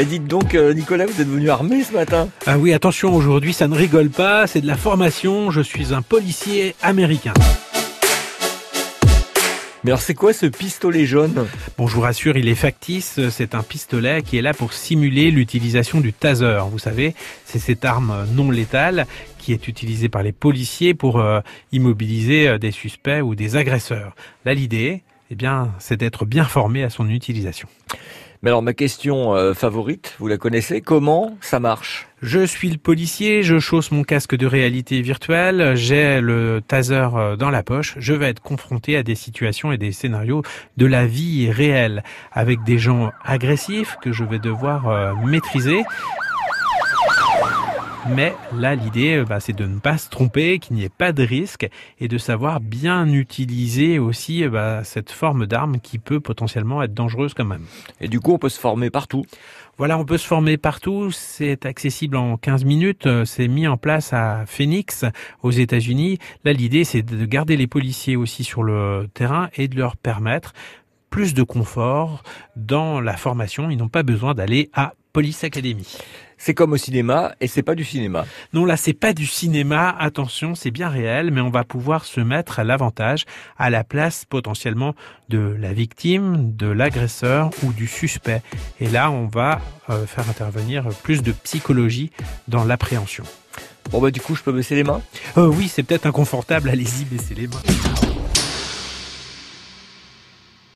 Et dites donc, euh, Nicolas, vous êtes venu armé ce matin Ah oui, attention, aujourd'hui, ça ne rigole pas, c'est de la formation, je suis un policier américain. Mais alors c'est quoi ce pistolet jaune? Bon, je vous rassure, il est factice, c'est un pistolet qui est là pour simuler l'utilisation du taser. Vous savez, c'est cette arme non létale qui est utilisée par les policiers pour euh, immobiliser euh, des suspects ou des agresseurs. Là, l'idée, eh bien, c'est d'être bien formé à son utilisation. Mais alors ma question euh, favorite, vous la connaissez? Comment ça marche? Je suis le policier, je chausse mon casque de réalité virtuelle, j'ai le taser euh, dans la poche, je vais être confronté à des situations et des scénarios de la vie réelle, avec des gens agressifs que je vais devoir euh, maîtriser. Mais là, l'idée, euh, bah, c'est de ne pas se tromper, qu'il n'y ait pas de risque et de savoir bien utiliser aussi euh, bah, cette forme d'arme qui peut potentiellement être dangereuse quand même. Et du coup, on peut se former partout Voilà, on peut se former partout. C'est accessible en 15 minutes. Euh, C'est mis en place à Phoenix, aux États-Unis. Là, l'idée, c'est de garder les policiers aussi sur le terrain et de leur permettre plus de confort dans la formation. Ils n'ont pas besoin d'aller à Police Academy. C'est comme au cinéma et c'est pas du cinéma. Non, là, c'est pas du cinéma. Attention, c'est bien réel, mais on va pouvoir se mettre à l'avantage, à la place potentiellement de la victime, de l'agresseur ou du suspect. Et là, on va euh, faire intervenir plus de psychologie dans l'appréhension. Bon bah du coup, je peux baisser les mains? Euh, oui, c'est peut-être inconfortable. Allez-y, baissez les mains.